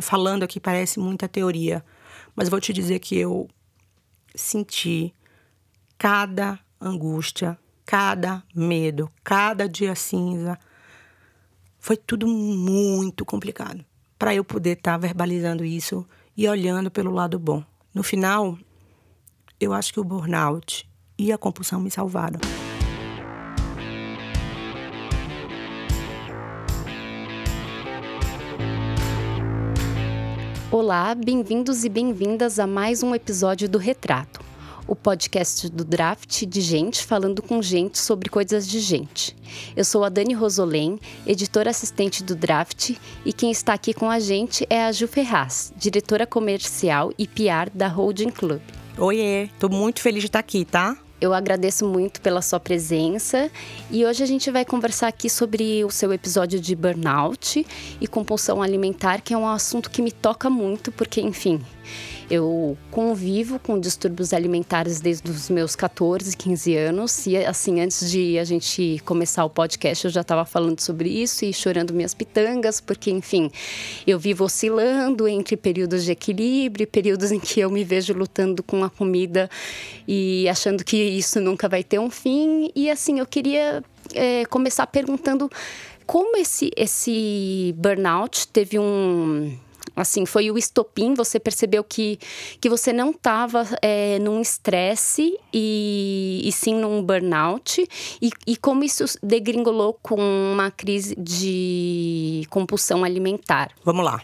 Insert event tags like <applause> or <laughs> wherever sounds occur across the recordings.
falando aqui parece muita teoria, mas vou te dizer que eu senti cada angústia, cada medo, cada dia cinza. Foi tudo muito complicado para eu poder estar tá verbalizando isso e olhando pelo lado bom. No final, eu acho que o burnout e a compulsão me salvaram. Olá, bem-vindos e bem-vindas a mais um episódio do Retrato, o podcast do Draft de gente falando com gente sobre coisas de gente. Eu sou a Dani Rosolém, editora assistente do Draft, e quem está aqui com a gente é a Ju Ferraz, diretora comercial e PR da Holding Club. Oiê, tô muito feliz de estar aqui, tá? Eu agradeço muito pela sua presença. E hoje a gente vai conversar aqui sobre o seu episódio de burnout e compulsão alimentar, que é um assunto que me toca muito, porque, enfim, eu convivo com distúrbios alimentares desde os meus 14, 15 anos. E assim, antes de a gente começar o podcast, eu já estava falando sobre isso e chorando minhas pitangas, porque, enfim, eu vivo oscilando entre períodos de equilíbrio, períodos em que eu me vejo lutando com a comida e achando que isso nunca vai ter um fim. E assim, eu queria é, começar perguntando como esse, esse burnout teve um Assim, foi o estopim, você percebeu que, que você não estava é, num estresse e, e sim num burnout. E, e como isso degringolou com uma crise de compulsão alimentar? Vamos lá.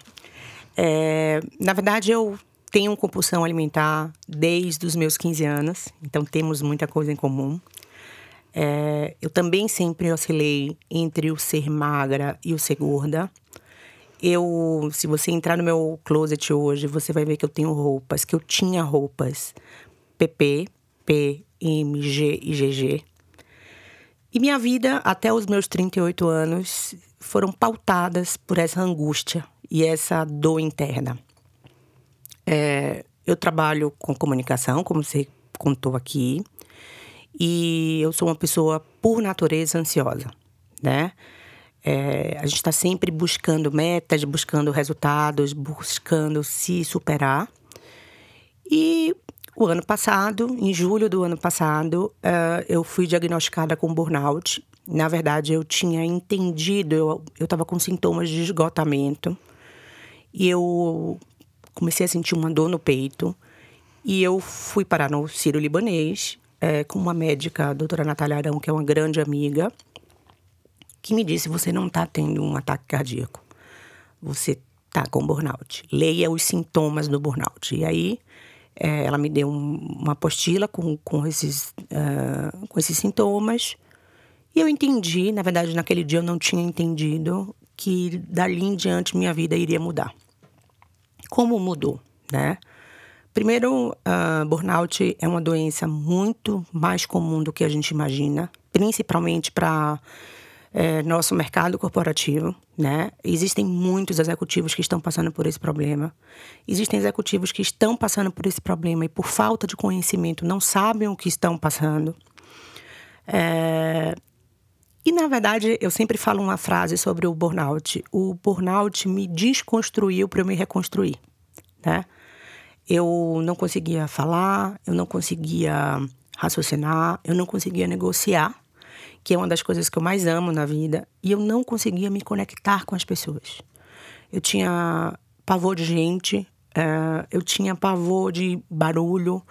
É, na verdade, eu tenho compulsão alimentar desde os meus 15 anos, então temos muita coisa em comum. É, eu também sempre oscilei entre o ser magra e o ser gorda. Eu, se você entrar no meu closet hoje, você vai ver que eu tenho roupas, que eu tinha roupas PP, P, M, G e GG. E minha vida, até os meus 38 anos, foram pautadas por essa angústia e essa dor interna. É, eu trabalho com comunicação, como você contou aqui, e eu sou uma pessoa, por natureza, ansiosa, né? É, a gente está sempre buscando metas, buscando resultados, buscando se superar. E o ano passado, em julho do ano passado, uh, eu fui diagnosticada com burnout. Na verdade, eu tinha entendido, eu estava com sintomas de esgotamento. E eu comecei a sentir uma dor no peito. E eu fui parar no Ciro Libanês, é, com uma médica, a doutora Natália Arão, que é uma grande amiga que me disse: você não está tendo um ataque cardíaco, você está com burnout. Leia os sintomas do burnout. E aí é, ela me deu um, uma apostila com, com, esses, uh, com esses sintomas. E eu entendi, na verdade, naquele dia eu não tinha entendido que dali em diante minha vida iria mudar. Como mudou, né? Primeiro, uh, burnout é uma doença muito mais comum do que a gente imagina, principalmente para é, nosso mercado corporativo, né? Existem muitos executivos que estão passando por esse problema. Existem executivos que estão passando por esse problema e por falta de conhecimento não sabem o que estão passando. É... E na verdade, eu sempre falo uma frase sobre o burnout. O burnout me desconstruiu para eu me reconstruir, né? Eu não conseguia falar, eu não conseguia raciocinar, eu não conseguia negociar que é uma das coisas que eu mais amo na vida, e eu não conseguia me conectar com as pessoas. Eu tinha pavor de gente, uh, eu tinha pavor de barulho.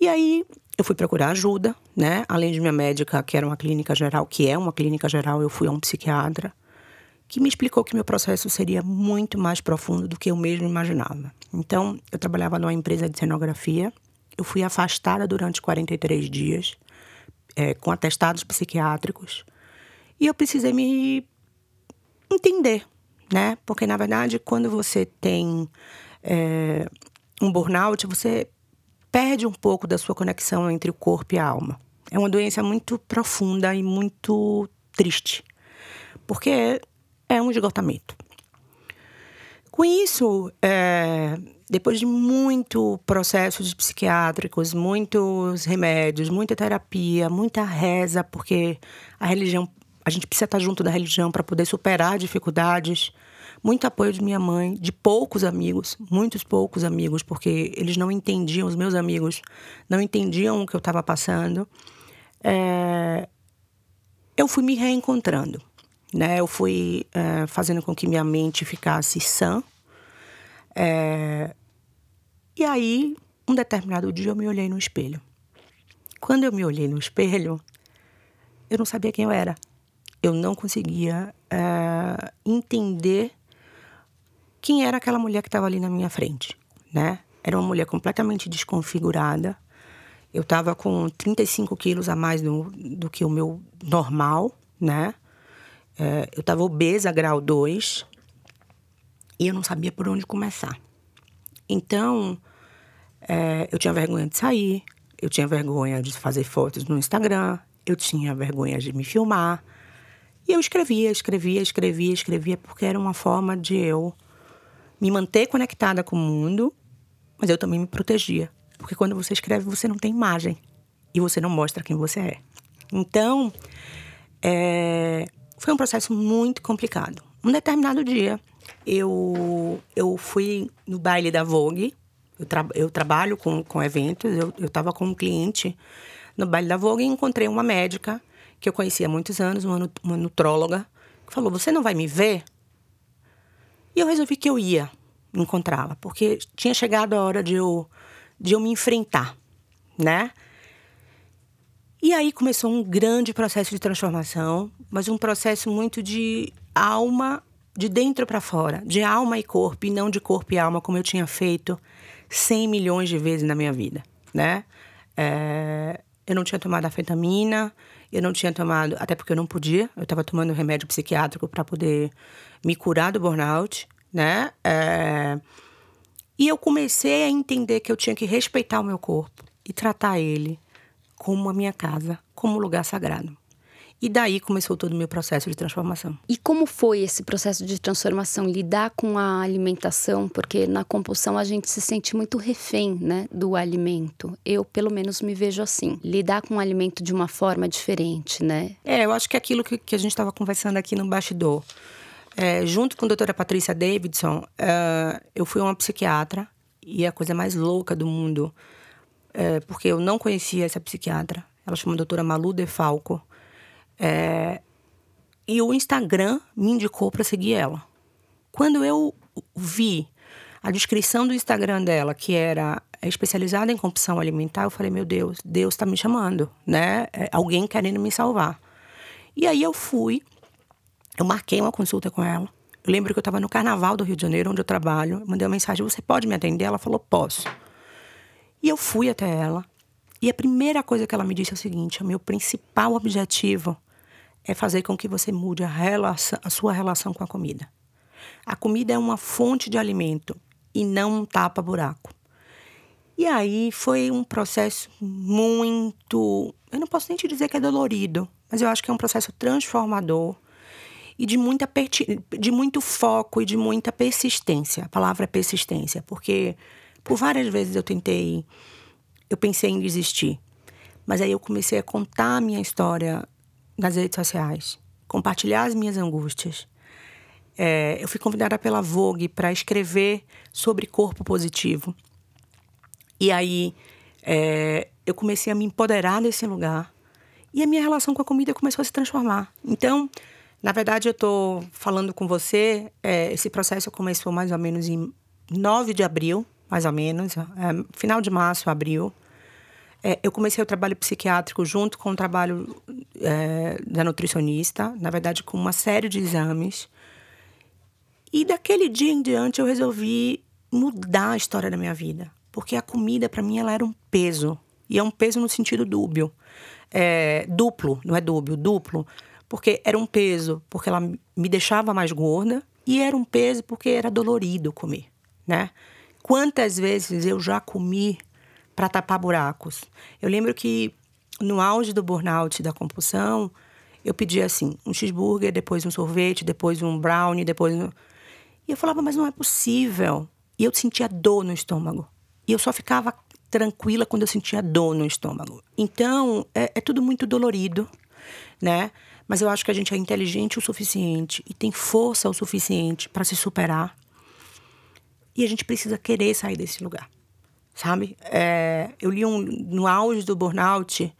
E aí eu fui procurar ajuda, né? Além de minha médica, que era uma clínica geral, que é uma clínica geral, eu fui a um psiquiatra que me explicou que meu processo seria muito mais profundo do que eu mesmo imaginava. Então, eu trabalhava numa empresa de cenografia, eu fui afastada durante 43 dias é, com atestados psiquiátricos. E eu precisei me entender, né? Porque, na verdade, quando você tem é, um burnout, você perde um pouco da sua conexão entre o corpo e a alma. É uma doença muito profunda e muito triste, porque é um esgotamento. Com isso, é, depois de muito processos psiquiátricos, muitos remédios, muita terapia, muita reza, porque a religião, a gente precisa estar junto da religião para poder superar dificuldades, muito apoio de minha mãe, de poucos amigos, muitos poucos amigos, porque eles não entendiam, os meus amigos não entendiam o que eu estava passando. É, eu fui me reencontrando, né? Eu fui é, fazendo com que minha mente ficasse sã. É, e aí, um determinado dia, eu me olhei no espelho. Quando eu me olhei no espelho, eu não sabia quem eu era. Eu não conseguia é, entender quem era aquela mulher que estava ali na minha frente, né? Era uma mulher completamente desconfigurada. Eu estava com 35 quilos a mais do, do que o meu normal, né? É, eu estava obesa, grau 2, e eu não sabia por onde começar. Então, é, eu tinha vergonha de sair, eu tinha vergonha de fazer fotos no Instagram, eu tinha vergonha de me filmar. E eu escrevia, escrevia, escrevia, escrevia, porque era uma forma de eu me manter conectada com o mundo, mas eu também me protegia. Porque quando você escreve, você não tem imagem e você não mostra quem você é. Então, é, foi um processo muito complicado. Um determinado dia, eu, eu fui no baile da Vogue. Eu, tra, eu trabalho com, com eventos, eu estava com um cliente no baile da Vogue e encontrei uma médica que eu conhecia há muitos anos, uma, uma nutróloga, que falou: Você não vai me ver? E eu resolvi que eu ia encontrá-la, porque tinha chegado a hora de eu, de eu me enfrentar, né? E aí começou um grande processo de transformação, mas um processo muito de alma, de dentro para fora, de alma e corpo, e não de corpo e alma, como eu tinha feito 100 milhões de vezes na minha vida, né? É, eu não tinha tomado afetamina, eu não tinha tomado, até porque eu não podia, eu estava tomando remédio psiquiátrico para poder me curar do burnout, né? É... E eu comecei a entender que eu tinha que respeitar o meu corpo e tratar ele como a minha casa, como lugar sagrado. E daí começou todo o meu processo de transformação. E como foi esse processo de transformação? Lidar com a alimentação, porque na compulsão a gente se sente muito refém, né, do alimento. Eu, pelo menos, me vejo assim. Lidar com o alimento de uma forma diferente, né? É, eu acho que é aquilo que, que a gente estava conversando aqui no bastidor. É, junto com a doutora Patrícia Davidson, é, eu fui uma psiquiatra e é a coisa mais louca do mundo, é, porque eu não conhecia essa psiquiatra. Ela chama doutora Malu Defalco. É, e o Instagram me indicou para seguir ela. Quando eu vi a descrição do Instagram dela, que era especializada em compulsão alimentar, eu falei: meu Deus, Deus está me chamando, né? É alguém querendo me salvar. E aí eu fui, eu marquei uma consulta com ela. Eu lembro que eu estava no Carnaval do Rio de Janeiro, onde eu trabalho. mandei uma mensagem: você pode me atender? Ela falou: posso. E eu fui até ela. E a primeira coisa que ela me disse é o seguinte: o meu principal objetivo é fazer com que você mude a, relação, a sua relação com a comida. A comida é uma fonte de alimento e não um tapa-buraco. E aí foi um processo muito. Eu não posso nem te dizer que é dolorido, mas eu acho que é um processo transformador e de, muita de muito foco e de muita persistência. A palavra é persistência, porque por várias vezes eu tentei, eu pensei em desistir. Mas aí eu comecei a contar a minha história nas redes sociais, compartilhar as minhas angústias. É, eu fui convidada pela Vogue para escrever sobre corpo positivo. E aí é, eu comecei a me empoderar desse lugar e a minha relação com a comida começou a se transformar. Então, na verdade, eu estou falando com você. É, esse processo começou mais ou menos em 9 de abril, mais ou menos, é, final de março, abril. É, eu comecei o trabalho psiquiátrico junto com o trabalho é, da nutricionista, na verdade, com uma série de exames. E daquele dia em diante eu resolvi mudar a história da minha vida, porque a comida para mim ela era um peso e é um peso no sentido dúbio, é, duplo, não é dúbio, duplo, porque era um peso porque ela me deixava mais gorda e era um peso porque era dolorido comer, né? Quantas vezes eu já comi para tapar buracos. Eu lembro que no auge do burnout da compulsão, eu pedia assim, um cheeseburger, depois um sorvete, depois um brownie, depois um... E eu falava, mas não é possível. E eu sentia dor no estômago. E eu só ficava tranquila quando eu sentia dor no estômago. Então, é, é tudo muito dolorido, né? Mas eu acho que a gente é inteligente o suficiente e tem força o suficiente para se superar. E a gente precisa querer sair desse lugar, sabe? É, eu li um no auge do burnout.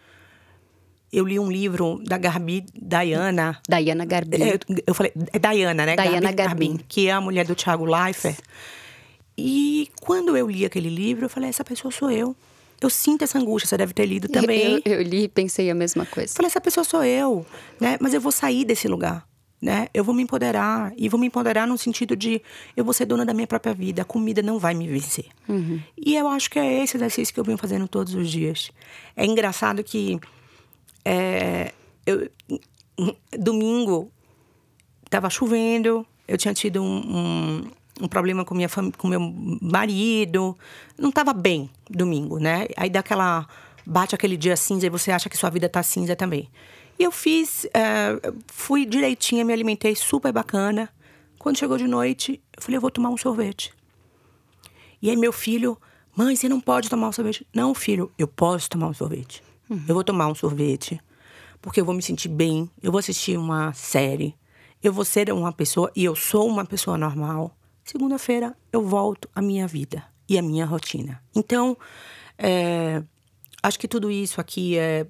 Eu li um livro da Garbi Diana. Diana Garbin. É, eu falei, é Diana, né? Diana Garbin. Que é a mulher do Thiago Leifert. E quando eu li aquele livro, eu falei, essa pessoa sou eu. Eu sinto essa angústia, você deve ter lido <laughs> também. Eu, eu li e pensei a mesma coisa. Falei, essa pessoa sou eu, né? Mas eu vou sair desse lugar, né? Eu vou me empoderar. E vou me empoderar no sentido de eu vou ser dona da minha própria vida. A comida não vai me vencer. Uhum. E eu acho que é esse exercício que eu venho fazendo todos os dias. É engraçado que é, eu, domingo estava chovendo, eu tinha tido um, um um problema com minha com meu marido, não estava bem domingo, né? Aí dá aquela bate aquele dia cinza e você acha que sua vida tá cinza também. E eu fiz, uh, fui direitinha, me alimentei super bacana. Quando chegou de noite, eu falei, eu vou tomar um sorvete. E aí meu filho, mãe, você não pode tomar um sorvete. Não, filho, eu posso tomar um sorvete. Uhum. Eu vou tomar um sorvete, porque eu vou me sentir bem, eu vou assistir uma série, eu vou ser uma pessoa, e eu sou uma pessoa normal. Segunda-feira eu volto à minha vida e à minha rotina. Então, é, acho que tudo isso aqui é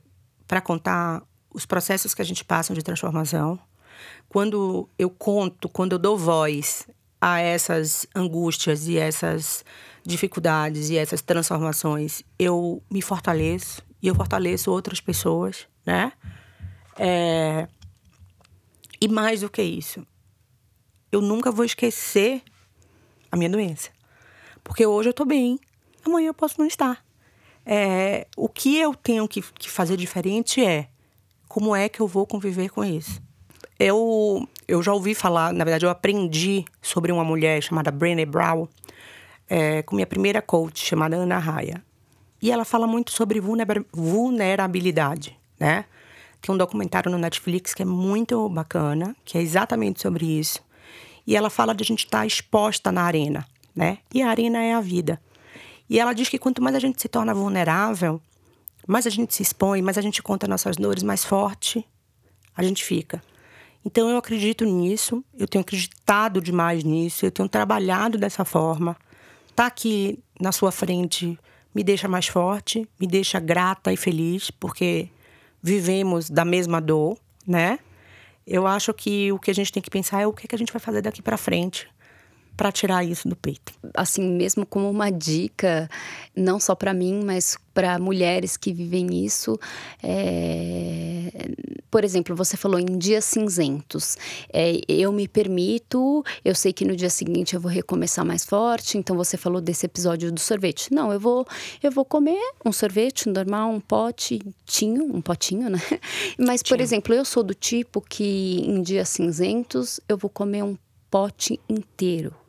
para contar os processos que a gente passa de transformação. Quando eu conto, quando eu dou voz a essas angústias e essas dificuldades e essas transformações, eu me fortaleço e eu fortaleço outras pessoas, né? É... E mais do que isso, eu nunca vou esquecer a minha doença. Porque hoje eu estou bem, amanhã eu posso não estar. É, o que eu tenho que, que fazer diferente é como é que eu vou conviver com isso. Eu, eu já ouvi falar, na verdade, eu aprendi sobre uma mulher chamada Brené Brown, é, com minha primeira coach, chamada Ana Raia. E ela fala muito sobre vulnerabilidade, né? Tem um documentário no Netflix que é muito bacana, que é exatamente sobre isso. E ela fala de a gente estar tá exposta na arena, né? E a arena é a vida. E ela diz que quanto mais a gente se torna vulnerável, mais a gente se expõe, mais a gente conta nossas dores, mais forte a gente fica. Então eu acredito nisso, eu tenho acreditado demais nisso, eu tenho trabalhado dessa forma. Tá aqui na sua frente me deixa mais forte, me deixa grata e feliz, porque vivemos da mesma dor, né? Eu acho que o que a gente tem que pensar é o que, que a gente vai fazer daqui para frente para tirar isso do peito. Assim, mesmo como uma dica, não só para mim, mas para mulheres que vivem isso. É... Por exemplo, você falou em dias cinzentos. É, eu me permito, eu sei que no dia seguinte eu vou recomeçar mais forte. Então você falou desse episódio do sorvete. Não, eu vou, eu vou comer um sorvete normal, um potinho, um potinho, né? <laughs> Mas, por exemplo, eu sou do tipo que em dias cinzentos eu vou comer um pote inteiro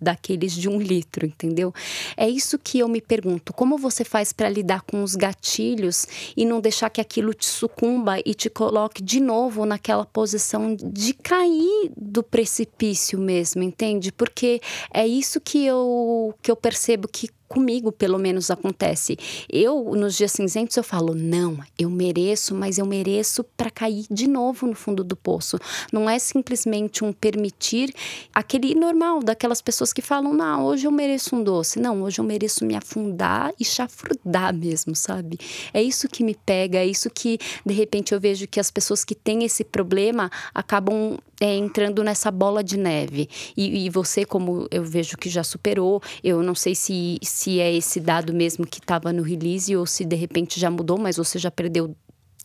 daqueles de um litro, entendeu? É isso que eu me pergunto. Como você faz para lidar com os gatilhos e não deixar que aquilo te sucumba e te coloque de novo naquela posição de cair do precipício mesmo, entende? Porque é isso que eu, que eu percebo que comigo pelo menos acontece. Eu nos dias cinzentos eu falo: "Não, eu mereço, mas eu mereço para cair de novo no fundo do poço". Não é simplesmente um permitir aquele normal daquelas pessoas que falam: "Não, hoje eu mereço um doce". Não, hoje eu mereço me afundar e chafurdar mesmo, sabe? É isso que me pega, é isso que de repente eu vejo que as pessoas que têm esse problema acabam é, entrando nessa bola de neve. E, e, você, como eu vejo que já superou, eu não sei se, se é esse dado mesmo que estava no release ou se de repente já mudou, mas você já perdeu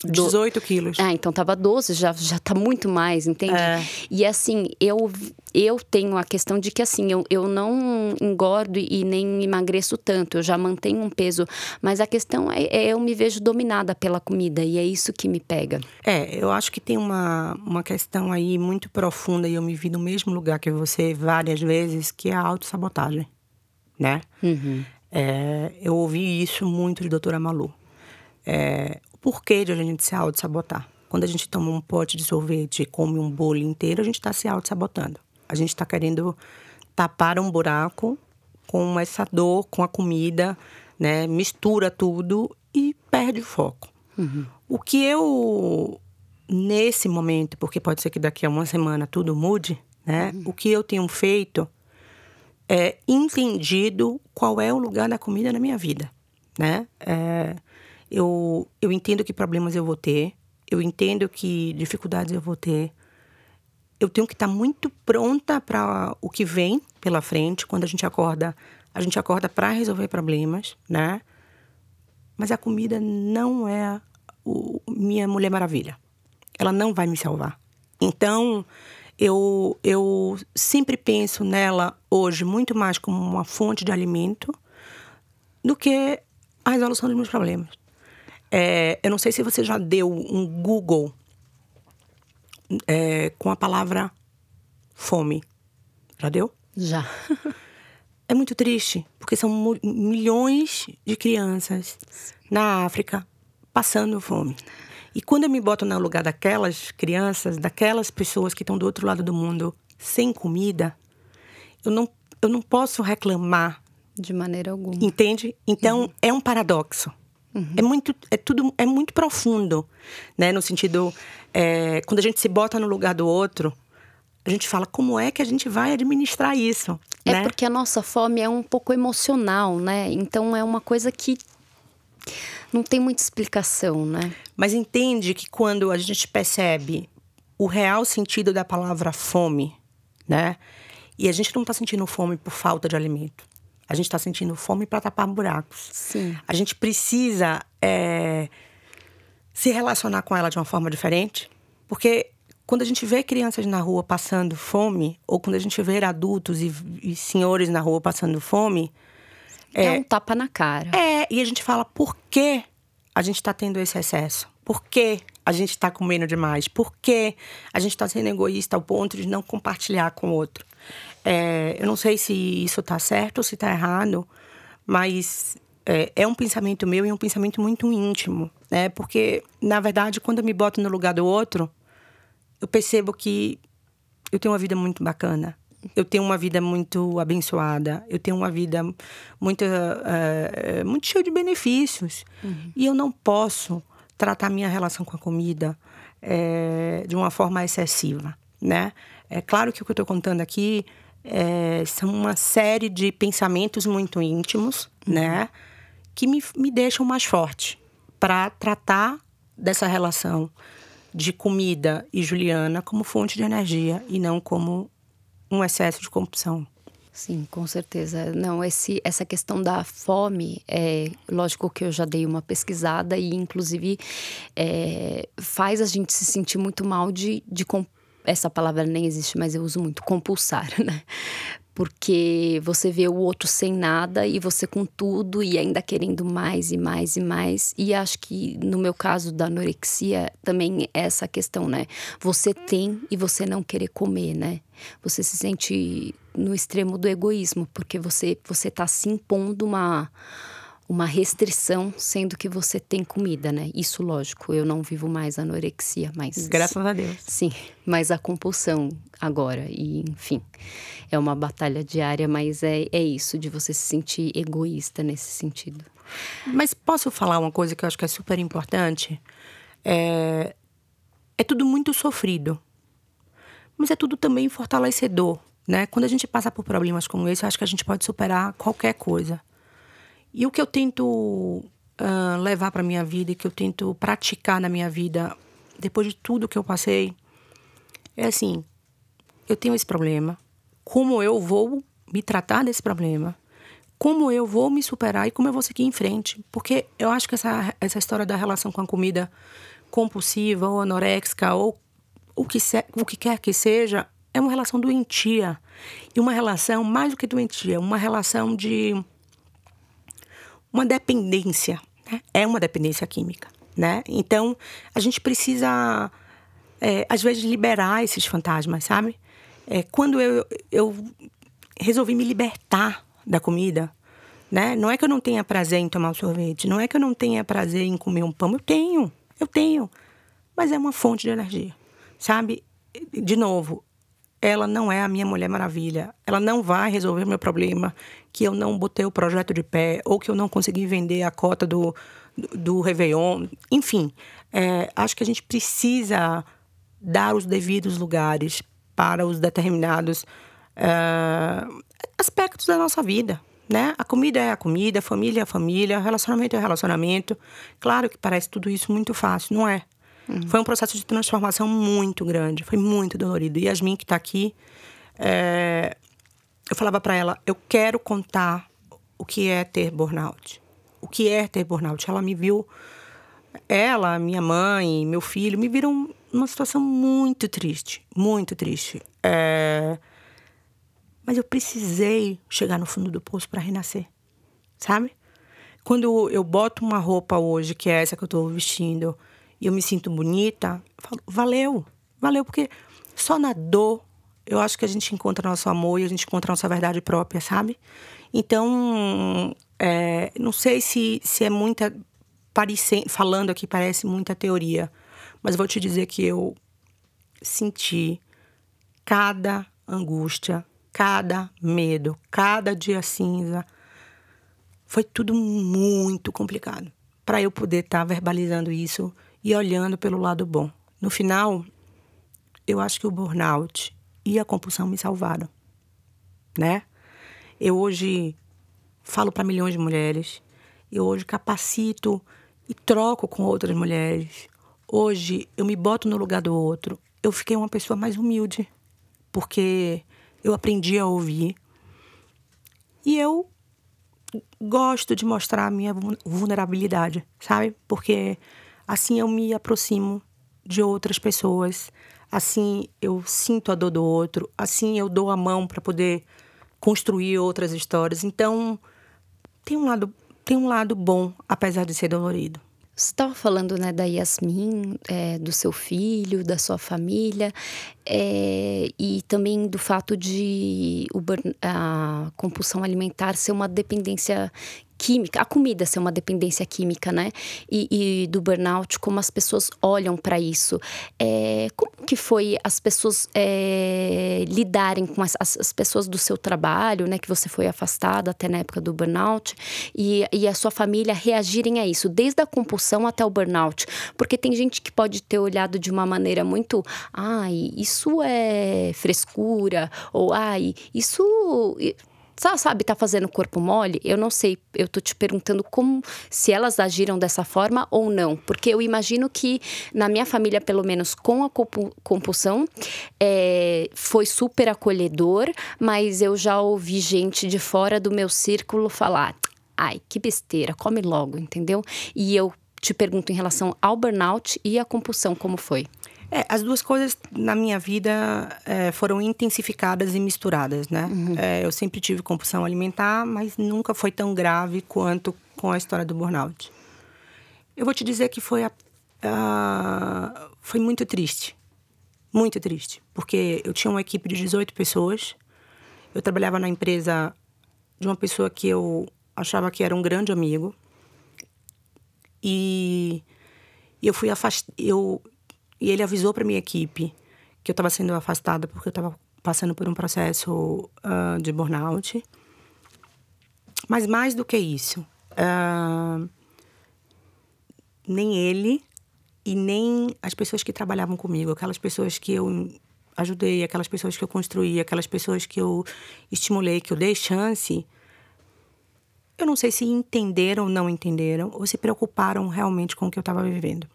18 quilos. Ah, então tava 12, já, já tá muito mais, entende? É. E assim, eu, eu tenho a questão de que assim, eu, eu não engordo e nem emagreço tanto, eu já mantenho um peso, mas a questão é, é eu me vejo dominada pela comida e é isso que me pega. É, eu acho que tem uma, uma questão aí muito profunda e eu me vi no mesmo lugar que você várias vezes, que é a autossabotagem, né? Uhum. É, eu ouvi isso muito de doutora Malu. É, porquê de a gente se auto-sabotar. Quando a gente toma um pote de sorvete e come um bolo inteiro, a gente está se auto-sabotando. A gente está querendo tapar um buraco com essa dor, com a comida, né? Mistura tudo e perde o foco. Uhum. O que eu nesse momento, porque pode ser que daqui a uma semana tudo mude, né? Uhum. O que eu tenho feito é entendido qual é o lugar da comida na minha vida, né? É, eu, eu entendo que problemas eu vou ter, eu entendo que dificuldades eu vou ter. Eu tenho que estar muito pronta para o que vem pela frente. Quando a gente acorda, a gente acorda para resolver problemas, né? Mas a comida não é o, minha Mulher Maravilha. Ela não vai me salvar. Então, eu, eu sempre penso nela hoje muito mais como uma fonte de alimento do que a resolução dos meus problemas. É, eu não sei se você já deu um Google é, com a palavra fome. Já deu? Já. <laughs> é muito triste, porque são milhões de crianças na África passando fome. E quando eu me boto no lugar daquelas crianças, daquelas pessoas que estão do outro lado do mundo sem comida, eu não, eu não posso reclamar. De maneira alguma. Entende? Então, uhum. é um paradoxo. Uhum. É muito, é tudo, é muito profundo, né? No sentido, é, quando a gente se bota no lugar do outro, a gente fala como é que a gente vai administrar isso. É né? porque a nossa fome é um pouco emocional, né? Então é uma coisa que não tem muita explicação, né? Mas entende que quando a gente percebe o real sentido da palavra fome, né? E a gente não está sentindo fome por falta de alimento. A gente está sentindo fome para tapar buracos. Sim. A gente precisa é, se relacionar com ela de uma forma diferente, porque quando a gente vê crianças na rua passando fome, ou quando a gente vê adultos e, e senhores na rua passando fome, é, é um tapa na cara. É, e a gente fala por que a gente está tendo esse excesso? Por que a gente está comendo demais? Por que a gente está sendo egoísta ao ponto de não compartilhar com o outro? É, eu não sei se isso está certo ou se está errado, mas é, é, um pensamento meu e um pensamento muito íntimo, né? Porque, na verdade, quando eu me boto no lugar do outro, eu percebo que eu tenho uma vida muito bacana eu tenho uma vida muito abençoada, eu tenho uma vida muito, uh, muito cheia de benefícios. Uhum. E eu não posso tratar minha relação com a comida é, de uma forma excessiva, né? É claro que o que eu estou contando aqui é, são uma série de pensamentos muito íntimos, uhum. né? Que me, me deixam mais forte para tratar dessa relação de comida e Juliana como fonte de energia e não como um excesso de compulsão. Sim, com certeza. Não, esse, essa questão da fome, é lógico que eu já dei uma pesquisada e, inclusive, é, faz a gente se sentir muito mal de, de essa palavra nem existe, mas eu uso muito compulsar, <laughs> né? Porque você vê o outro sem nada e você com tudo e ainda querendo mais e mais e mais. E acho que no meu caso da anorexia também é essa questão, né? Você tem e você não querer comer, né? Você se sente no extremo do egoísmo, porque você você tá se impondo uma uma restrição, sendo que você tem comida, né? Isso, lógico, eu não vivo mais anorexia, mas. Graças a Deus. Sim, mas a compulsão agora. E, enfim, é uma batalha diária, mas é, é isso, de você se sentir egoísta nesse sentido. Mas posso falar uma coisa que eu acho que é super importante? É, é tudo muito sofrido, mas é tudo também fortalecedor. Né? Quando a gente passa por problemas como esse, eu acho que a gente pode superar qualquer coisa. E o que eu tento uh, levar para minha vida e que eu tento praticar na minha vida, depois de tudo que eu passei, é assim: eu tenho esse problema, como eu vou me tratar desse problema, como eu vou me superar e como eu vou seguir em frente. Porque eu acho que essa, essa história da relação com a comida compulsiva ou anoréxica ou o que, se, o que quer que seja, é uma relação doentia. E uma relação, mais do que doentia, uma relação de uma dependência, né? é uma dependência química, né? Então, a gente precisa, é, às vezes, liberar esses fantasmas, sabe? É, quando eu, eu resolvi me libertar da comida, né? Não é que eu não tenha prazer em tomar um sorvete, não é que eu não tenha prazer em comer um pão, eu tenho, eu tenho, mas é uma fonte de energia, sabe? De novo, ela não é a minha Mulher Maravilha. Ela não vai resolver meu problema que eu não botei o projeto de pé ou que eu não consegui vender a cota do, do, do Réveillon. Enfim, é, acho que a gente precisa dar os devidos lugares para os determinados é, aspectos da nossa vida. Né? A comida é a comida, a família é a família, relacionamento é relacionamento. Claro que parece tudo isso muito fácil, não é? Uhum. Foi um processo de transformação muito grande, foi muito dolorido. E Yasmin, que está aqui, é, eu falava para ela: eu quero contar o que é ter burnout. O que é ter burnout? Ela me viu, ela, minha mãe, meu filho, me viram numa situação muito triste, muito triste. É, mas eu precisei chegar no fundo do poço para renascer, sabe? Quando eu boto uma roupa hoje, que é essa que eu estou vestindo, e eu me sinto bonita, falo, valeu, valeu, porque só na dor eu acho que a gente encontra nosso amor e a gente encontra nossa verdade própria, sabe? Então, é, não sei se, se é muita. Falando aqui, parece muita teoria, mas vou te dizer que eu senti cada angústia, cada medo, cada dia cinza. Foi tudo muito complicado para eu poder estar tá verbalizando isso e olhando pelo lado bom. No final, eu acho que o burnout e a compulsão me salvaram, né? Eu hoje falo para milhões de mulheres, eu hoje capacito e troco com outras mulheres. Hoje eu me boto no lugar do outro. Eu fiquei uma pessoa mais humilde, porque eu aprendi a ouvir. E eu gosto de mostrar a minha vulnerabilidade, sabe? Porque assim eu me aproximo de outras pessoas, assim eu sinto a dor do outro, assim eu dou a mão para poder construir outras histórias. Então, tem um lado, tem um lado bom, apesar de ser dolorido. Você estava falando né, da Yasmin, é, do seu filho, da sua família, é, e também do fato de a compulsão alimentar ser uma dependência química, a comida ser uma dependência química, né? E, e do burnout, como as pessoas olham para isso. É, como que foi as pessoas é, lidarem com as, as, pessoas do seu trabalho, né? Que você foi afastada até na época do burnout, e, e a sua família reagirem a isso, desde a compulsão até o burnout. Porque tem gente que pode ter olhado de uma maneira muito, ai, isso é frescura, ou ai, isso sabe, tá fazendo corpo mole? Eu não sei, eu tô te perguntando como se elas agiram dessa forma ou não, porque eu imagino que na minha família, pelo menos com a compulsão, é, foi super acolhedor, mas eu já ouvi gente de fora do meu círculo falar: ai, que besteira, come logo, entendeu? E eu te pergunto em relação ao burnout e à compulsão, como foi? É, as duas coisas na minha vida é, foram intensificadas e misturadas, né? Uhum. É, eu sempre tive compulsão alimentar, mas nunca foi tão grave quanto com a história do burnout. Eu vou te dizer que foi, a, a, foi muito triste. Muito triste. Porque eu tinha uma equipe de 18 pessoas. Eu trabalhava na empresa de uma pessoa que eu achava que era um grande amigo. E eu fui afastada. Eu, e ele avisou para minha equipe que eu estava sendo afastada porque eu estava passando por um processo uh, de burnout. Mas mais do que isso, uh, nem ele e nem as pessoas que trabalhavam comigo, aquelas pessoas que eu ajudei, aquelas pessoas que eu construí, aquelas pessoas que eu estimulei, que eu dei chance, eu não sei se entenderam ou não entenderam, ou se preocuparam realmente com o que eu estava vivendo.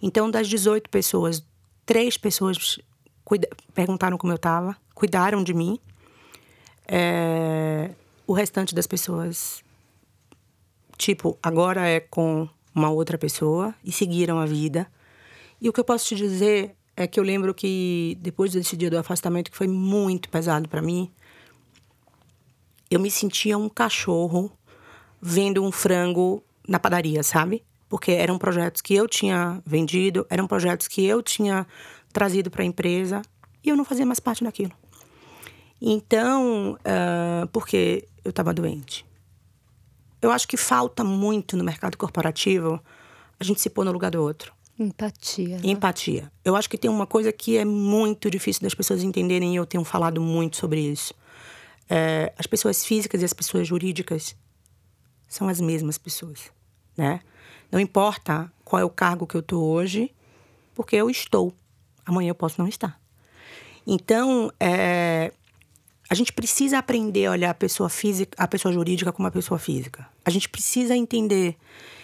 Então, das 18 pessoas, três pessoas cuida, perguntaram como eu estava, cuidaram de mim. É, o restante das pessoas, tipo, agora é com uma outra pessoa e seguiram a vida. E o que eu posso te dizer é que eu lembro que depois desse dia do afastamento, que foi muito pesado para mim, eu me sentia um cachorro vendo um frango na padaria, sabe? Porque eram projetos que eu tinha vendido, eram projetos que eu tinha trazido para a empresa e eu não fazia mais parte daquilo. Então, uh, porque eu estava doente. Eu acho que falta muito no mercado corporativo a gente se pôr no lugar do outro. Empatia. Né? Empatia. Eu acho que tem uma coisa que é muito difícil das pessoas entenderem e eu tenho falado muito sobre isso. É, as pessoas físicas e as pessoas jurídicas são as mesmas pessoas né? Não importa qual é o cargo que eu estou hoje, porque eu estou. Amanhã eu posso não estar. Então, é, a gente precisa aprender a olhar a pessoa física, a pessoa jurídica como uma pessoa física. A gente precisa entender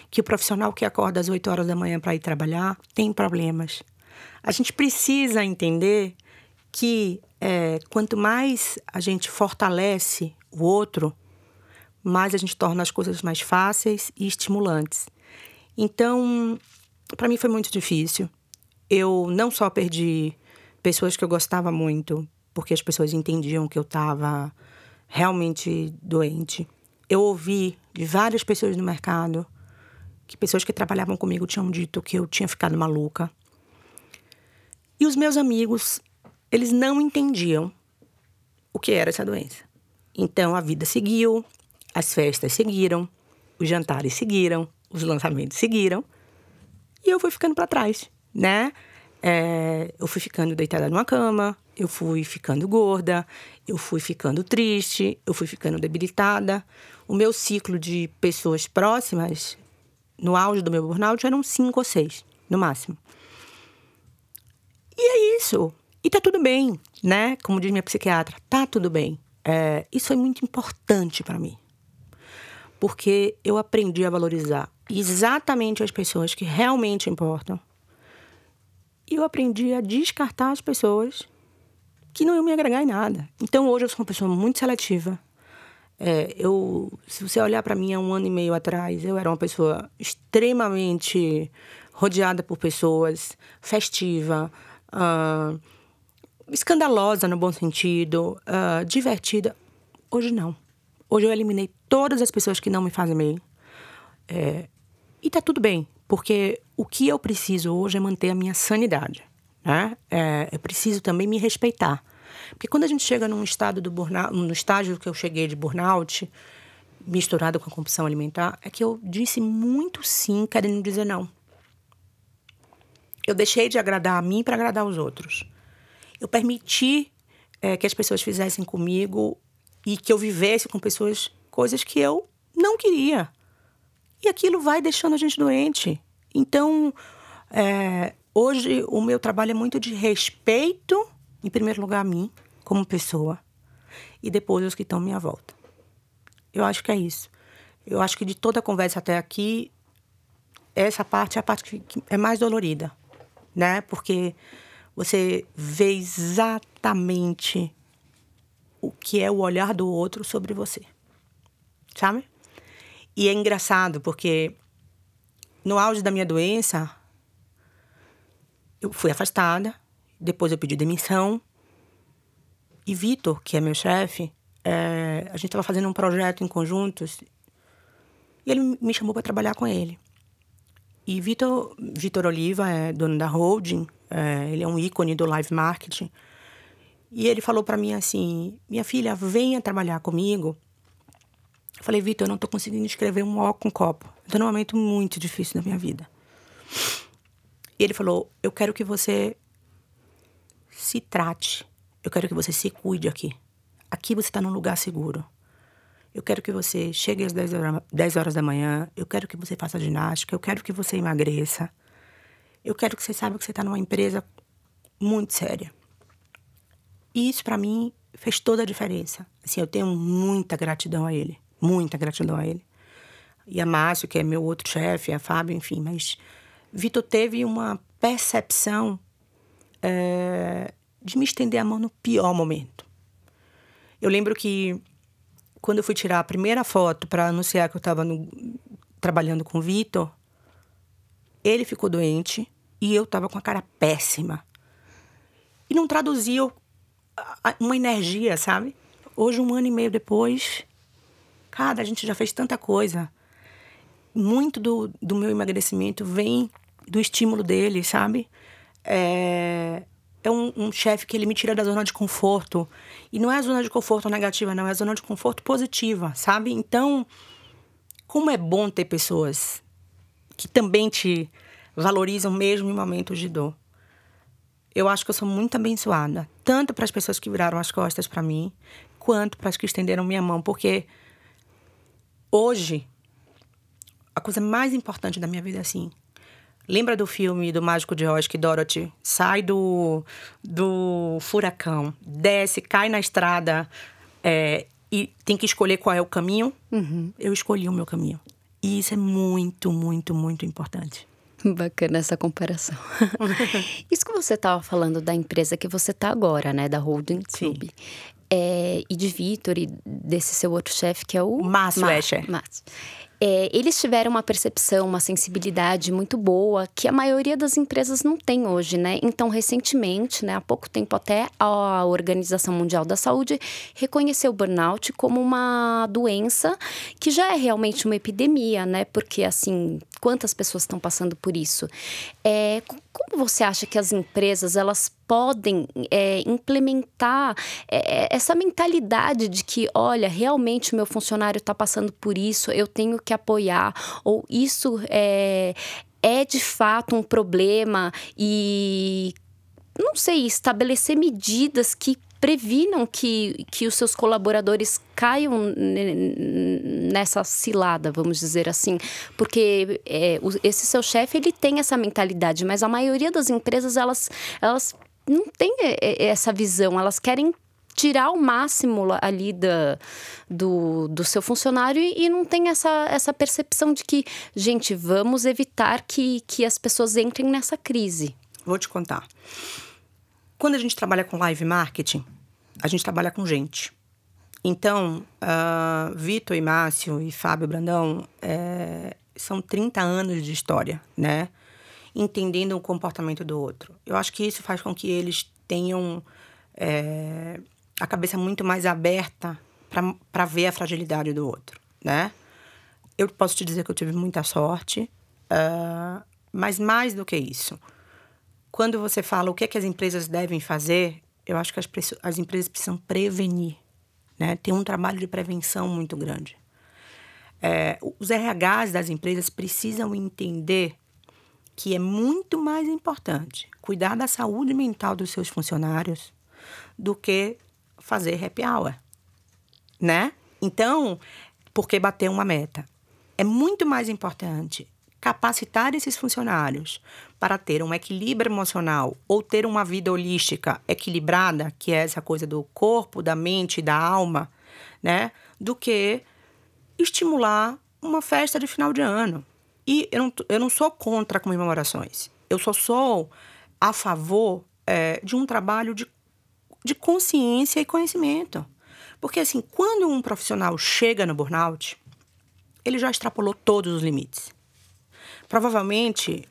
que o profissional que acorda às 8 horas da manhã para ir trabalhar tem problemas. A gente precisa entender que é, quanto mais a gente fortalece o outro, mais a gente torna as coisas mais fáceis e estimulantes. Então, para mim foi muito difícil. Eu não só perdi pessoas que eu gostava muito, porque as pessoas entendiam que eu estava realmente doente. Eu ouvi de várias pessoas no mercado que pessoas que trabalhavam comigo tinham dito que eu tinha ficado maluca. E os meus amigos, eles não entendiam o que era essa doença. Então a vida seguiu, as festas seguiram, os jantares seguiram, os lançamentos seguiram. E eu fui ficando para trás, né? É, eu fui ficando deitada numa cama, eu fui ficando gorda, eu fui ficando triste, eu fui ficando debilitada. O meu ciclo de pessoas próximas, no auge do meu burnout, eram cinco ou seis, no máximo. E é isso. E tá tudo bem, né? Como diz minha psiquiatra, tá tudo bem. É, isso foi muito importante para mim porque eu aprendi a valorizar exatamente as pessoas que realmente importam. E eu aprendi a descartar as pessoas que não iam me agregar em nada. Então hoje eu sou uma pessoa muito seletiva. É, eu, se você olhar para mim há um ano e meio atrás, eu era uma pessoa extremamente rodeada por pessoas, festiva, uh, escandalosa no bom sentido, uh, divertida. Hoje não. Hoje eu eliminei todas as pessoas que não me fazem bem. É, e tá tudo bem, porque o que eu preciso hoje é manter a minha sanidade. Né? É, eu preciso também me respeitar. Porque quando a gente chega num estado do burnout, no estágio que eu cheguei de burnout, misturado com a compulsão alimentar, é que eu disse muito sim, querendo dizer não. Eu deixei de agradar a mim para agradar os outros. Eu permiti é, que as pessoas fizessem comigo e que eu vivesse com pessoas coisas que eu não queria. E aquilo vai deixando a gente doente. Então, é, hoje o meu trabalho é muito de respeito, em primeiro lugar, a mim, como pessoa, e depois os que estão à minha volta. Eu acho que é isso. Eu acho que de toda a conversa até aqui, essa parte é a parte que, é mais dolorida, né? Porque você vê exatamente o que é o olhar do outro sobre você. Sabe? E é engraçado porque no auge da minha doença, eu fui afastada, depois eu pedi demissão. E Vitor, que é meu chefe, é, a gente estava fazendo um projeto em conjuntos e ele me chamou para trabalhar com ele. E Vitor, Vitor Oliva é dono da holding, é, ele é um ícone do live marketing. E ele falou para mim assim: minha filha, venha trabalhar comigo. Eu falei, Vitor, eu não estou conseguindo escrever um O com copo. Estou num momento muito difícil da minha vida. E ele falou: eu quero que você se trate. Eu quero que você se cuide aqui. Aqui você está num lugar seguro. Eu quero que você chegue às 10 horas, 10 horas da manhã. Eu quero que você faça ginástica. Eu quero que você emagreça. Eu quero que você saiba que você está numa empresa muito séria. E isso para mim fez toda a diferença. Assim, eu tenho muita gratidão a ele, muita gratidão a ele. E a Márcio, que é meu outro chefe, a Fábio, enfim, mas Vitor teve uma percepção é, de me estender a mão no pior momento. Eu lembro que quando eu fui tirar a primeira foto para anunciar que eu estava trabalhando com o Vitor, ele ficou doente e eu estava com a cara péssima. E não traduzia uma energia, sabe? Hoje, um ano e meio depois, cara, a gente já fez tanta coisa. Muito do, do meu emagrecimento vem do estímulo dele, sabe? É, é um, um chefe que ele me tira da zona de conforto. E não é a zona de conforto negativa, não, é a zona de conforto positiva, sabe? Então, como é bom ter pessoas que também te valorizam mesmo em momentos de dor eu acho que eu sou muito abençoada, tanto para as pessoas que viraram as costas para mim, quanto para as que estenderam minha mão, porque hoje a coisa mais importante da minha vida é assim. Lembra do filme do Mágico de Oz que Dorothy sai do, do furacão, desce, cai na estrada é, e tem que escolher qual é o caminho? Uhum. Eu escolhi o meu caminho. E isso é muito, muito, muito importante. Bacana essa comparação. <laughs> isso que você estava falando da empresa que você está agora, né? Da Holding Club. É, e de Vitor e desse seu outro chefe que é o Márcio Escher. Márcio é, eles tiveram uma percepção, uma sensibilidade muito boa que a maioria das empresas não tem hoje, né? Então, recentemente, né, há pouco tempo até, a Organização Mundial da Saúde reconheceu o burnout como uma doença que já é realmente uma epidemia, né? Porque, assim, quantas pessoas estão passando por isso? É, como você acha que as empresas, elas podem é, implementar é, é, essa mentalidade de que, olha, realmente o meu funcionário está passando por isso, eu tenho que apoiar, ou isso é, é de fato um problema e não sei, estabelecer medidas que previnam que, que os seus colaboradores caiam nessa cilada, vamos dizer assim, porque é, esse seu chefe ele tem essa mentalidade, mas a maioria das empresas elas, elas não tem essa visão, elas querem tirar o máximo ali da, do, do seu funcionário e, não tem essa, essa percepção de que, gente, vamos evitar que, que as pessoas entrem nessa crise. Vou te contar. Quando a gente trabalha com live marketing, a gente trabalha com gente. Então, uh, Vitor e Márcio e Fábio Brandão é, são 30 anos de história, né? Entendendo o comportamento do outro. Eu acho que isso faz com que eles tenham é, a cabeça muito mais aberta para ver a fragilidade do outro, né? Eu posso te dizer que eu tive muita sorte, uh, mas mais do que isso, quando você fala o que, é que as empresas devem fazer, eu acho que as, as empresas precisam prevenir, né? Tem um trabalho de prevenção muito grande. É, os RHs das empresas precisam entender que é muito mais importante cuidar da saúde mental dos seus funcionários do que fazer happy hour, né? Então, porque bater uma meta. É muito mais importante capacitar esses funcionários para ter um equilíbrio emocional ou ter uma vida holística equilibrada, que é essa coisa do corpo, da mente, da alma, né? Do que estimular uma festa de final de ano. E eu não, eu não sou contra comemorações. Eu só sou a favor é, de um trabalho de, de consciência e conhecimento. Porque, assim, quando um profissional chega no burnout, ele já extrapolou todos os limites. Provavelmente,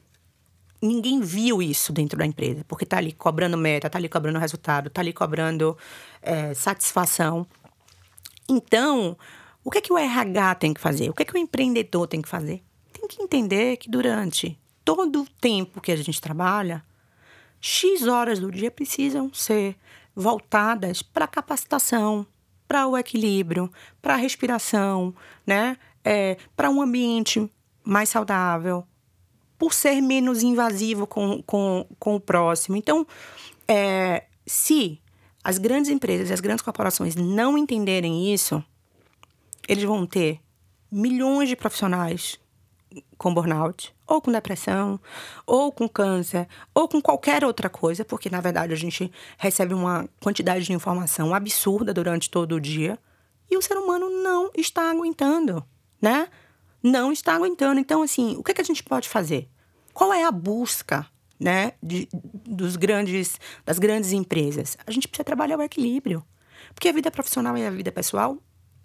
ninguém viu isso dentro da empresa, porque está ali cobrando meta, está ali cobrando resultado, está ali cobrando é, satisfação. Então, o que é que o RH tem que fazer? O que é que o empreendedor tem que fazer? Tem que entender que durante todo o tempo que a gente trabalha, X horas do dia precisam ser voltadas para capacitação, para o equilíbrio, para a respiração, né? É, para um ambiente mais saudável, por ser menos invasivo com, com, com o próximo. Então, é, se as grandes empresas e as grandes corporações não entenderem isso, eles vão ter milhões de profissionais com burnout, ou com depressão, ou com câncer, ou com qualquer outra coisa, porque na verdade a gente recebe uma quantidade de informação absurda durante todo o dia e o ser humano não está aguentando, né? Não está aguentando. Então, assim, o que, é que a gente pode fazer? Qual é a busca, né, de, dos grandes, das grandes empresas? A gente precisa trabalhar o equilíbrio, porque a vida profissional e a vida pessoal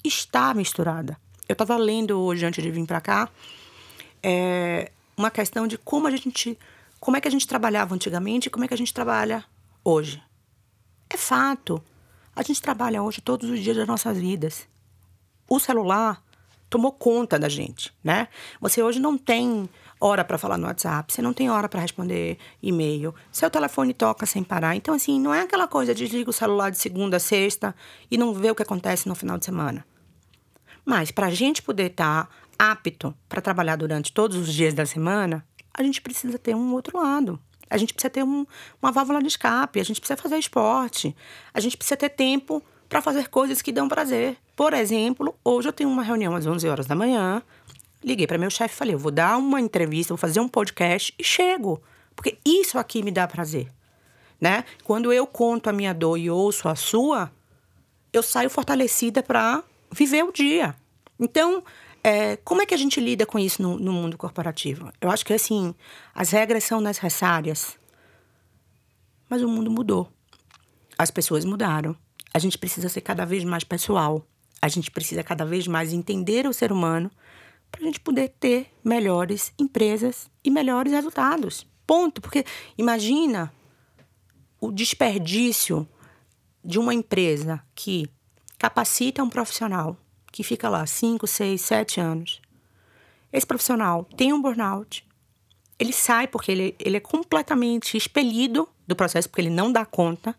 está misturada. Eu estava lendo hoje antes de vir para cá é uma questão de como a gente, como é que a gente trabalhava antigamente e como é que a gente trabalha hoje. É fato. A gente trabalha hoje todos os dias das nossas vidas. O celular tomou conta da gente, né? Você hoje não tem hora para falar no WhatsApp, você não tem hora para responder e-mail, seu telefone toca sem parar. Então, assim, não é aquela coisa de desliga o celular de segunda a sexta e não vê o que acontece no final de semana. Mas para a gente poder estar tá apto para trabalhar durante todos os dias da semana, a gente precisa ter um outro lado. A gente precisa ter um, uma válvula de escape, a gente precisa fazer esporte, a gente precisa ter tempo para fazer coisas que dão prazer. Por exemplo, hoje eu tenho uma reunião às 11 horas da manhã liguei para meu chefe e falei: eu vou dar uma entrevista, vou fazer um podcast e chego. Porque isso aqui me dá prazer. Né? Quando eu conto a minha dor e ouço a sua, eu saio fortalecida para viver o dia. Então, é, como é que a gente lida com isso no, no, mundo corporativo? Eu acho que assim, as regras são necessárias, mas o mundo mudou. As pessoas mudaram. A gente precisa ser cada vez mais pessoal. A gente precisa cada vez mais entender o ser humano para a gente poder ter melhores empresas e melhores resultados. Ponto. Porque imagina o desperdício de uma empresa que capacita um profissional que fica lá 5, 6, 7 anos. Esse profissional tem um burnout. Ele sai porque ele, ele é completamente expelido do processo, porque ele não dá conta,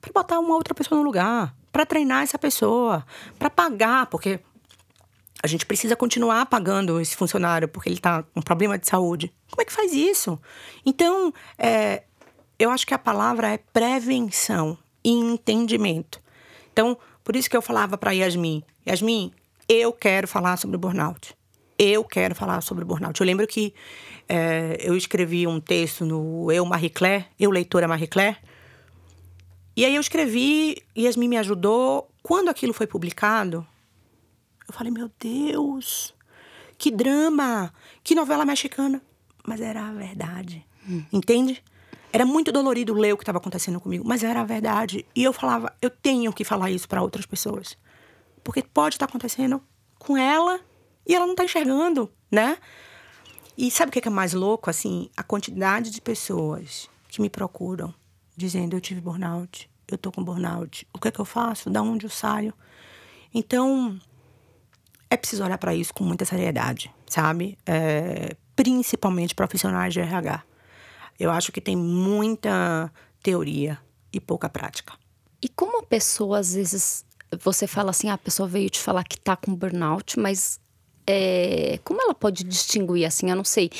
para botar uma outra pessoa no lugar, para treinar essa pessoa, para pagar, porque a gente precisa continuar pagando esse funcionário porque ele está com problema de saúde. Como é que faz isso? Então, é, eu acho que a palavra é prevenção e entendimento. Então, por isso que eu falava para Yasmin, Yasmin, eu quero falar sobre burnout. Eu quero falar sobre burnout. Eu lembro que é, eu escrevi um texto no Eu Marie Claire, Eu Leitora Marie Claire. E aí eu escrevi, Yasmin me ajudou. Quando aquilo foi publicado, eu falei, meu Deus, que drama, que novela mexicana. Mas era a verdade, hum. entende? Era muito dolorido ler o que estava acontecendo comigo, mas era a verdade. E eu falava, eu tenho que falar isso para outras pessoas. Porque pode estar tá acontecendo com ela e ela não está enxergando, né? E sabe o que é mais louco? Assim, a quantidade de pessoas que me procuram dizendo: eu tive burnout, eu tô com burnout, o que é que eu faço? Da onde eu saio? Então, é preciso olhar para isso com muita seriedade, sabe? É, principalmente profissionais de RH. Eu acho que tem muita teoria e pouca prática. E como a pessoa, às vezes, você fala assim, ah, a pessoa veio te falar que tá com burnout, mas é, como ela pode distinguir assim? Eu não sei.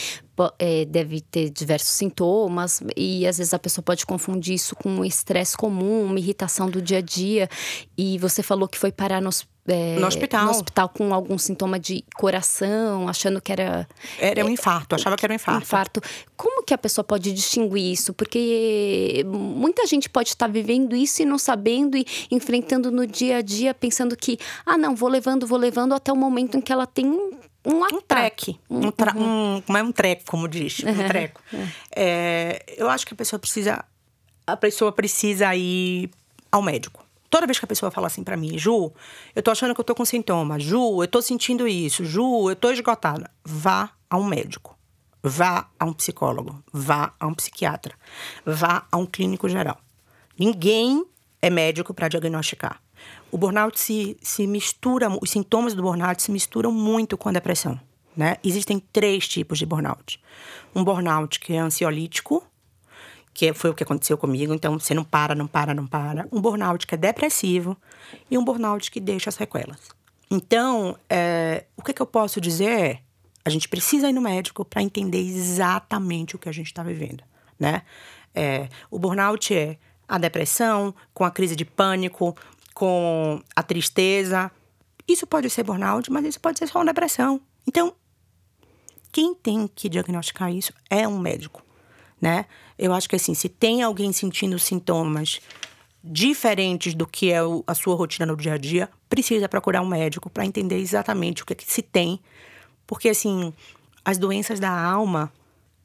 É, deve ter diversos sintomas e às vezes a pessoa pode confundir isso com um estresse comum, uma irritação do dia a dia. E você falou que foi parar no é, no hospital. No hospital com algum sintoma de coração, achando que era. Era um infarto, achava que era um infarto. Infarto. Como que a pessoa pode distinguir isso? Porque muita gente pode estar vivendo isso e não sabendo e enfrentando no dia a dia, pensando que, ah, não, vou levando, vou levando até o momento em que ela tem um ataque. Um treque. Um, tra uhum. um, como é um treco, como diz. Um uhum. <laughs> treco. É, eu acho que a pessoa precisa. A pessoa precisa ir ao médico. Toda vez que a pessoa fala assim para mim, Ju, eu tô achando que eu tô com sintoma, Ju, eu tô sentindo isso, Ju, eu tô esgotada. Vá a um médico. Vá a um psicólogo, vá a um psiquiatra, vá a um clínico geral. Ninguém é médico para diagnosticar. O burnout se, se mistura, os sintomas do burnout se misturam muito com a depressão. Né? Existem três tipos de burnout. Um burnout que é ansiolítico, que foi o que aconteceu comigo. Então, você não para, não para, não para. Um burnout que é depressivo e um burnout que deixa sequelas. Então, é, o que, que eu posso dizer é: a gente precisa ir no médico para entender exatamente o que a gente está vivendo, né? É, o burnout é a depressão, com a crise de pânico, com a tristeza. Isso pode ser burnout, mas isso pode ser só uma depressão. Então, quem tem que diagnosticar isso é um médico né? Eu acho que assim, se tem alguém sentindo sintomas diferentes do que é a sua rotina no dia a dia, precisa procurar um médico para entender exatamente o que, é que se tem, porque assim, as doenças da alma,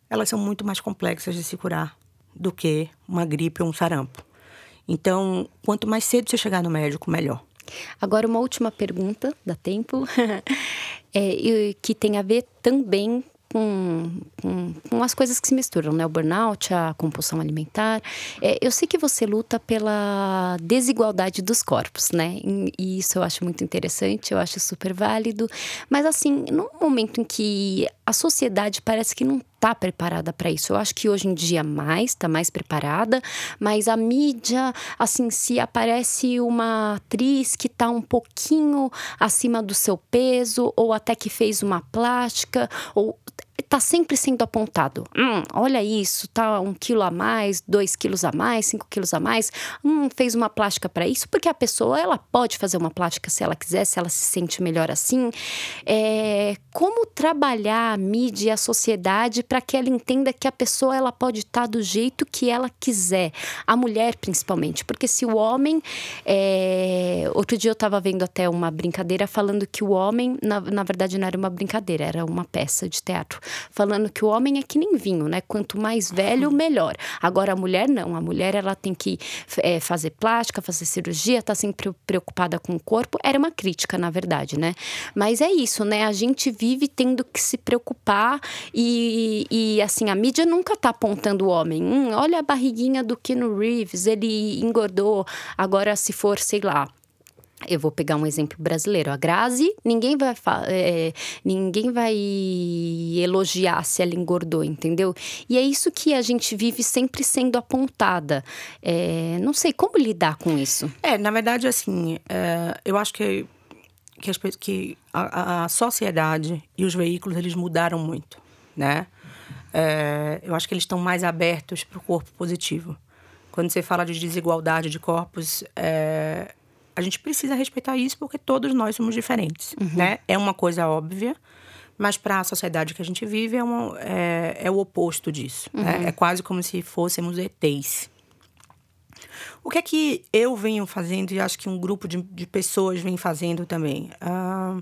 elas são muito mais complexas de se curar do que uma gripe ou um sarampo. Então, quanto mais cedo você chegar no médico, melhor. Agora, uma última pergunta, dá tempo, <laughs> é, que tem a ver também com, com, com, as coisas que se misturam, né? O burnout, a compulsão alimentar. É, eu sei que você luta pela desigualdade dos corpos, né? E isso eu acho muito interessante, eu acho super válido. Mas, assim, num momento em que a sociedade parece que não está preparada para isso. Eu acho que hoje em dia mais, está mais preparada, mas a mídia, assim, se aparece uma atriz que está um pouquinho acima do seu peso, ou até que fez uma plástica, ou tá sempre sendo apontado. Hum, olha isso, tá um quilo a mais, dois quilos a mais, cinco quilos a mais. Hum, fez uma plástica para isso, porque a pessoa ela pode fazer uma plástica se ela quiser, se ela se sente melhor assim. É, como trabalhar a mídia e a sociedade para que ela entenda que a pessoa ela pode estar tá do jeito que ela quiser, a mulher principalmente, porque se o homem, é... outro dia eu estava vendo até uma brincadeira falando que o homem, na, na verdade não era uma brincadeira, era uma peça de teatro, falando que o homem é que nem vinho, né? Quanto mais velho, melhor. Agora a mulher não, a mulher ela tem que é, fazer plástica, fazer cirurgia, tá sempre preocupada com o corpo. Era uma crítica, na verdade, né? Mas é isso, né? A gente vive tendo que se preocupar e, e assim, a mídia nunca tá apontando o homem. Hum, olha a barriguinha do Keanu Reeves, ele engordou. Agora, se for, sei lá, eu vou pegar um exemplo brasileiro. A Grazi, ninguém vai, é, ninguém vai elogiar se ela engordou, entendeu? E é isso que a gente vive sempre sendo apontada. É, não sei como lidar com isso. É, na verdade, assim, é, eu acho que, que, as, que a, a, sociedade e os veículos eles mudaram muito, né? É, eu acho que eles estão mais abertos para o corpo positivo. Quando você fala de desigualdade de corpos, é, a gente precisa respeitar isso porque todos nós somos diferentes, uhum. né? É uma coisa óbvia, mas para a sociedade que a gente vive é, uma, é, é o oposto disso. Né? Uhum. Né? É quase como se fôssemos ETs. O que é que eu venho fazendo e acho que um grupo de, de pessoas vem fazendo também? Uh,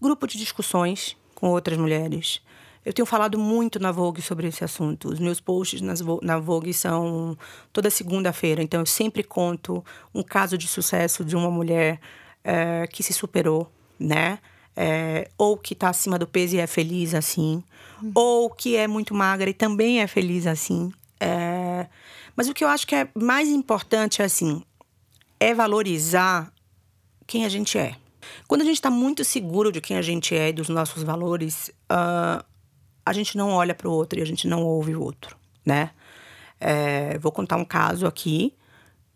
grupo de discussões com outras mulheres. Eu tenho falado muito na Vogue sobre esse assunto. Os meus posts na Vogue são toda segunda-feira, então eu sempre conto um caso de sucesso de uma mulher é, que se superou, né? É, ou que está acima do peso e é feliz assim, uhum. ou que é muito magra e também é feliz assim. É, mas o que eu acho que é mais importante assim é valorizar quem a gente é. Quando a gente está muito seguro de quem a gente é e dos nossos valores, uh, a gente não olha para o outro e a gente não ouve o outro, né? É, vou contar um caso aqui,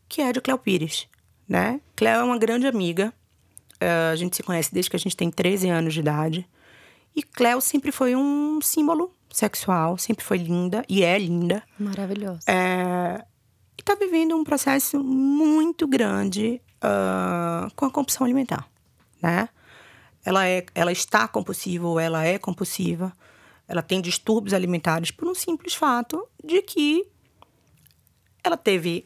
que é de Cléo Pires, né? Cléo é uma grande amiga, é, a gente se conhece desde que a gente tem 13 anos de idade. E Cléo sempre foi um símbolo sexual, sempre foi linda, e é linda. Maravilhosa. É, e tá vivendo um processo muito grande uh, com a compulsão alimentar, né? Ela, é, ela está compulsiva ou ela é compulsiva ela tem distúrbios alimentares por um simples fato de que ela teve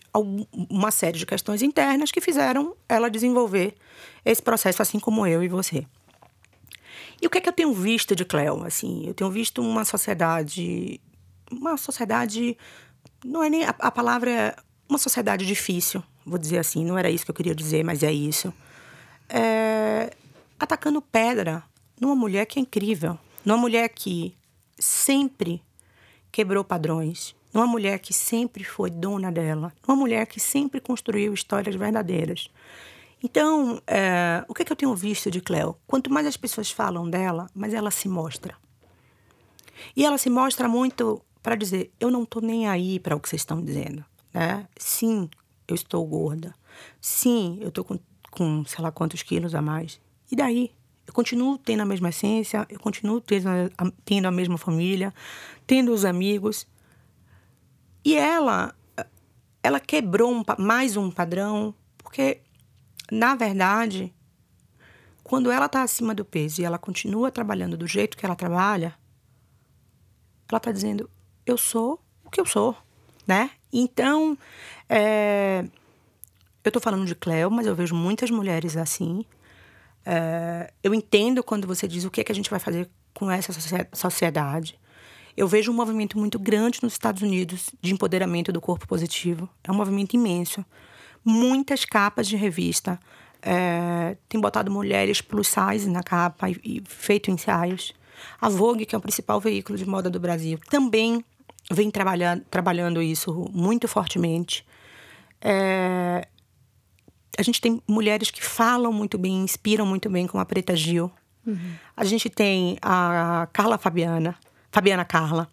uma série de questões internas que fizeram ela desenvolver esse processo, assim como eu e você. E o que é que eu tenho visto de Cleo? Assim, eu tenho visto uma sociedade, uma sociedade, não é nem a, a palavra, é uma sociedade difícil, vou dizer assim. Não era isso que eu queria dizer, mas é isso. É, atacando pedra numa mulher que é incrível, numa mulher que sempre quebrou padrões, uma mulher que sempre foi dona dela, uma mulher que sempre construiu histórias verdadeiras. Então, é, o que, é que eu tenho visto de Cleo? Quanto mais as pessoas falam dela, mais ela se mostra. E ela se mostra muito para dizer: eu não estou nem aí para o que vocês estão dizendo. Né? Sim, eu estou gorda. Sim, eu estou com, com sei lá quantos quilos a mais. E daí? Eu continuo tendo a mesma essência, eu continuo tendo a, tendo a mesma família, tendo os amigos. E ela, ela quebrou um, mais um padrão, porque, na verdade, quando ela está acima do peso e ela continua trabalhando do jeito que ela trabalha, ela está dizendo: eu sou o que eu sou, né? Então, é, eu estou falando de Cleo, mas eu vejo muitas mulheres assim. É, eu entendo quando você diz o que, é que a gente vai fazer com essa sociedade. Eu vejo um movimento muito grande nos Estados Unidos de empoderamento do corpo positivo. É um movimento imenso. Muitas capas de revista é, têm botado mulheres plus size na capa e, e feito ensaios. A Vogue, que é o principal veículo de moda do Brasil, também vem trabalhando, trabalhando isso muito fortemente. É, a gente tem mulheres que falam muito bem, inspiram muito bem, como a Preta Gil. Uhum. A gente tem a Carla Fabiana, Fabiana Carla.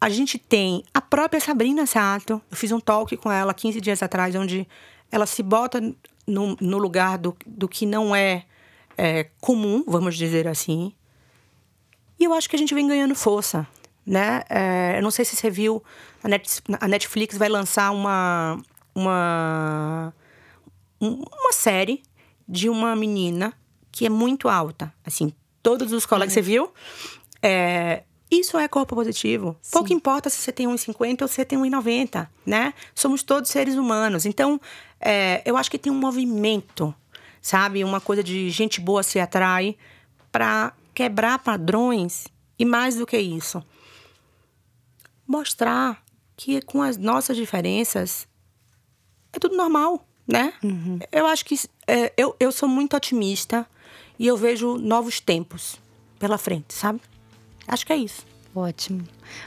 A gente tem a própria Sabrina Sato. Eu fiz um talk com ela 15 dias atrás, onde ela se bota no, no lugar do, do que não é, é comum, vamos dizer assim. E eu acho que a gente vem ganhando força, né? É, eu não sei se você viu, a Netflix vai lançar uma, uma, uma série de uma menina que é muito alta. Assim, todos os colegas, você viu? É, isso é corpo positivo. Sim. Pouco importa se você tem 1,50 ou se você tem 1,90, né? Somos todos seres humanos. Então, é, eu acho que tem um movimento, sabe? Uma coisa de gente boa se atrai para quebrar padrões e mais do que isso, mostrar que com as nossas diferenças é tudo normal, né? Uhum. Eu acho que é, eu, eu sou muito otimista e eu vejo novos tempos pela frente, sabe? Acho que é isso. Ótimo.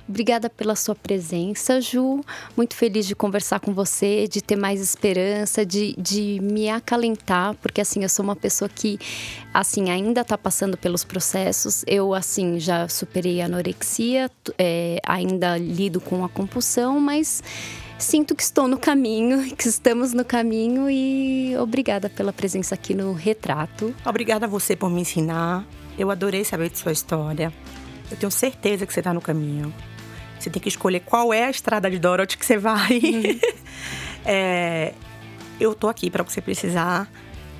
Obrigada pela sua presença, Ju. Muito feliz de conversar com você, de ter mais esperança, de, de me acalentar, porque assim, eu sou uma pessoa que assim ainda está passando pelos processos. Eu assim já superei a anorexia, é, ainda lido com a compulsão, mas sinto que estou no caminho, <laughs> que estamos no caminho e obrigada pela presença aqui no retrato. Obrigada a você por me ensinar. Eu adorei saber de sua história. Eu tenho certeza que você está no caminho. Você tem que escolher qual é a estrada de Dorothy que você vai. Uhum. <laughs> é, eu tô aqui para o que você precisar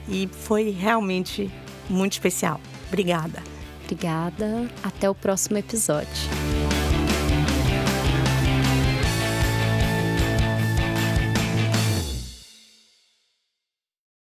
e foi realmente muito especial. Obrigada. Obrigada. Até o próximo episódio.